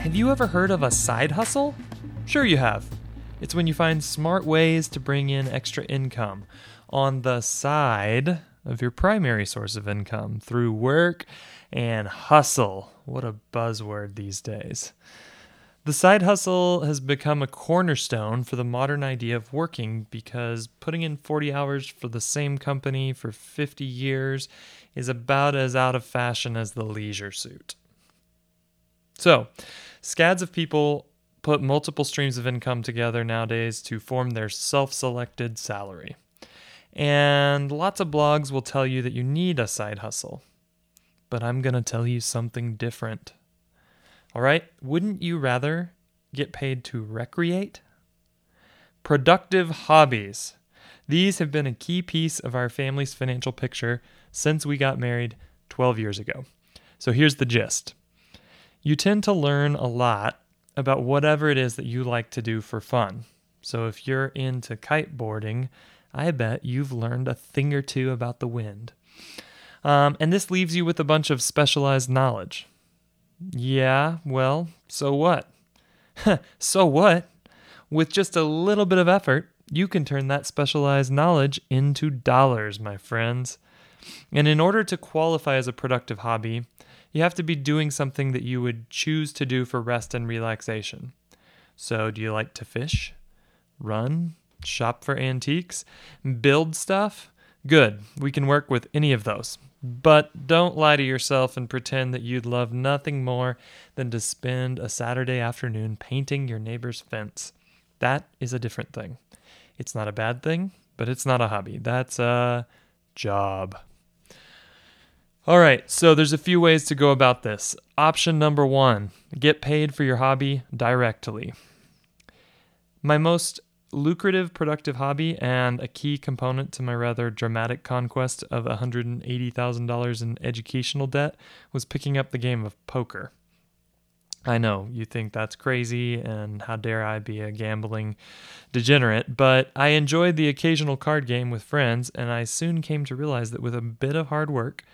have you ever heard of a side hustle? Sure, you have. It's when you find smart ways to bring in extra income on the side of your primary source of income through work and hustle. What a buzzword these days. The side hustle has become a cornerstone for the modern idea of working because putting in 40 hours for the same company for 50 years is about as out of fashion as the leisure suit. So, scads of people put multiple streams of income together nowadays to form their self selected salary. And lots of blogs will tell you that you need a side hustle. But I'm going to tell you something different. All right? Wouldn't you rather get paid to recreate? Productive hobbies. These have been a key piece of our family's financial picture since we got married 12 years ago. So here's the gist you tend to learn a lot about whatever it is that you like to do for fun. So if you're into kiteboarding, I bet you've learned a thing or two about the wind. Um, and this leaves you with a bunch of specialized knowledge. Yeah, well, so what? so what? With just a little bit of effort, you can turn that specialized knowledge into dollars, my friends. And in order to qualify as a productive hobby, you have to be doing something that you would choose to do for rest and relaxation. So, do you like to fish, run, shop for antiques, build stuff? Good, we can work with any of those. But don't lie to yourself and pretend that you'd love nothing more than to spend a Saturday afternoon painting your neighbor's fence. That is a different thing. It's not a bad thing, but it's not a hobby. That's a job. All right, so there's a few ways to go about this. Option number one get paid for your hobby directly. My most lucrative productive hobby and a key component to my rather dramatic conquest of $180,000 in educational debt was picking up the game of poker. I know you think that's crazy and how dare I be a gambling degenerate, but I enjoyed the occasional card game with friends, and I soon came to realize that with a bit of hard work,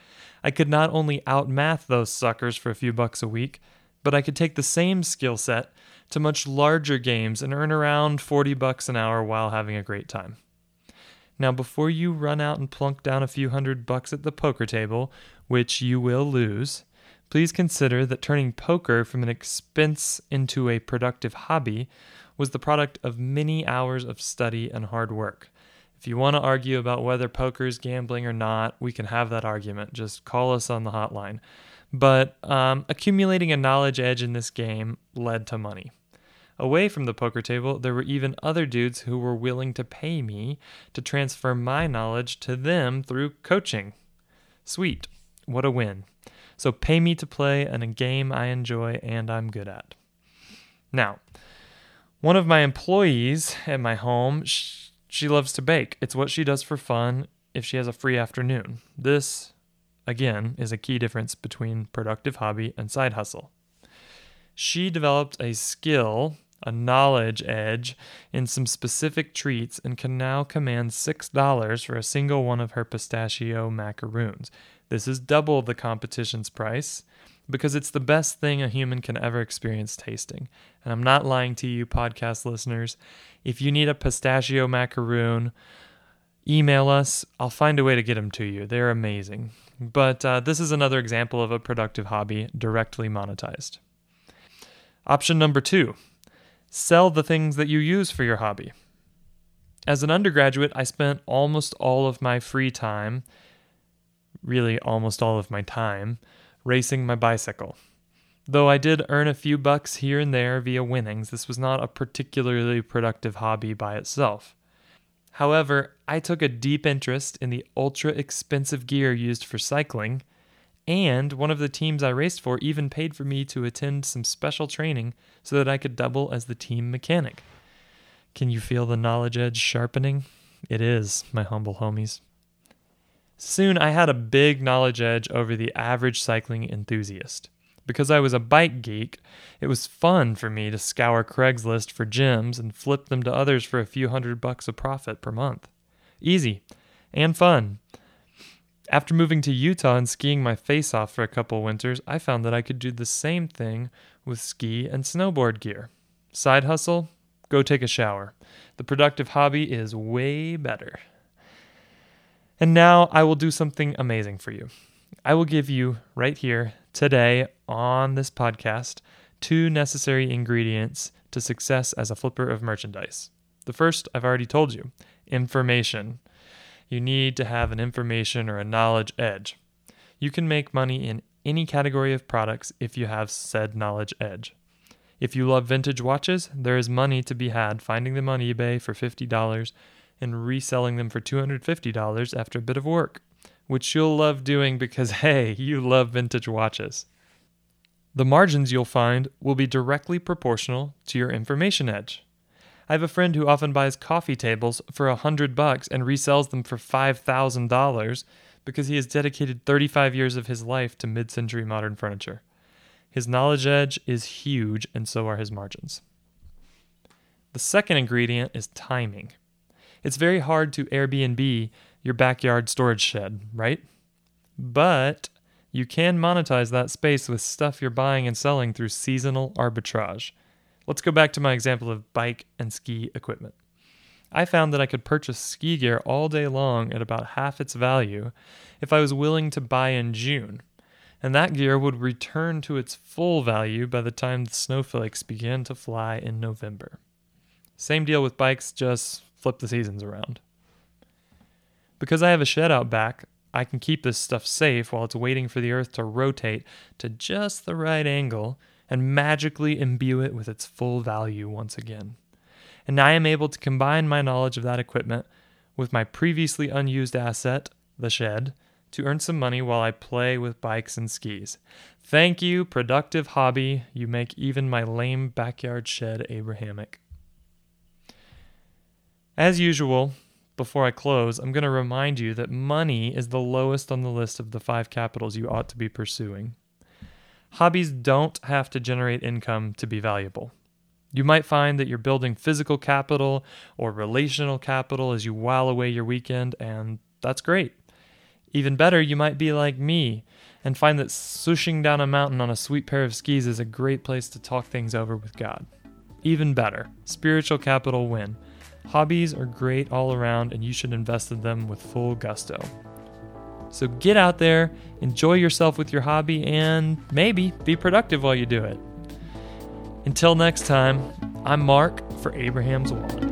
I could not only outmath those suckers for a few bucks a week, but I could take the same skill set to much larger games and earn around 40 bucks an hour while having a great time. Now, before you run out and plunk down a few hundred bucks at the poker table, which you will lose, please consider that turning poker from an expense into a productive hobby was the product of many hours of study and hard work. If you want to argue about whether poker is gambling or not, we can have that argument. Just call us on the hotline. But um, accumulating a knowledge edge in this game led to money. Away from the poker table, there were even other dudes who were willing to pay me to transfer my knowledge to them through coaching. Sweet. What a win. So pay me to play in a game I enjoy and I'm good at. Now, one of my employees at my home, loves to bake. It's what she does for fun if she has a free afternoon. This, again, is a key difference between productive hobby and side hustle. She developed a skill, a knowledge edge in some specific treats and can now command $6 for a single one of her pistachio macaroons. This is double the competition's price because it's the best thing a human can ever experience tasting. And I'm not lying to you, podcast listeners. If you need a pistachio macaroon, email us. I'll find a way to get them to you. They're amazing. But uh, this is another example of a productive hobby directly monetized. Option number two sell the things that you use for your hobby. As an undergraduate, I spent almost all of my free time, really almost all of my time, racing my bicycle. Though I did earn a few bucks here and there via winnings, this was not a particularly productive hobby by itself. However, I took a deep interest in the ultra expensive gear used for cycling, And one of the teams I raced for even paid for me to attend some special training so that I could double as the team mechanic. Can you feel the knowledge edge sharpening? It is, my humble homies. Soon I had a big knowledge edge over the average cycling enthusiast. Because I was a bike geek, it was fun for me to scour Craigslist for gyms and flip them to others for a few hundred bucks of profit per month. Easy and fun. After moving to Utah and skiing my face off for a couple winters, I found that I could do the same thing with ski and snowboard gear. Side hustle? Go take a shower. The productive hobby is way better. And now I will do something amazing for you. I will give you right here, today, on this podcast, two necessary ingredients to success as a flipper of merchandise. The first, I've already told you information. You need to have an information or a knowledge edge. You can make money in any category of products if you have said knowledge edge. If you love vintage watches, there is money to be had finding them on eBay for $50 and reselling them for $250 after a bit of work, which you'll love doing because, hey, you love vintage watches. The margins you'll find will be directly proportional to your information edge. I have a friend who often buys coffee tables for a hundred bucks and resells them for five thousand dollars because he has dedicated 35 years of his life to mid-century modern furniture. His knowledge edge is huge, and so are his margins. The second ingredient is timing. It's very hard to Airbnb your backyard storage shed, right? But you can monetize that space with stuff you're buying and selling through seasonal arbitrage. Let's go back to my example of bike and ski equipment. I found that I could purchase ski gear all day long at about half its value if I was willing to buy in June and that gear would return to its full value by the time the snowflakes began to fly in November. Same deal with bikes, just flip the seasons around. Because I have a shed out back, I can keep this stuff safe while it's waiting for the earth to rotate to just the right angle and magically imbue it with its full value once again. And I am able to combine my knowledge of that equipment with my previously unused asset, the shed, to earn some money while I play with bikes and skis. Thank you, productive hobby. You make even my lame backyard shed Abrahamic. As usual, before I close, I'm going to remind you that money is the lowest on the list of the five capitals you ought to be pursuing. Hobbies don't have to generate income to be valuable. You might find that you're building physical capital or relational capital as you while away your weekend, and that's great. Even better, you might be like me and find that swooshing down a mountain on a sweet pair of skis is a great place to talk things over with God. Even better, spiritual capital win. Hobbies are great all around, and you should invest in them with full gusto. So get out there, enjoy yourself with your hobby, and maybe be productive while you do it. Until next time, I'm Mark for Abraham's Wallet.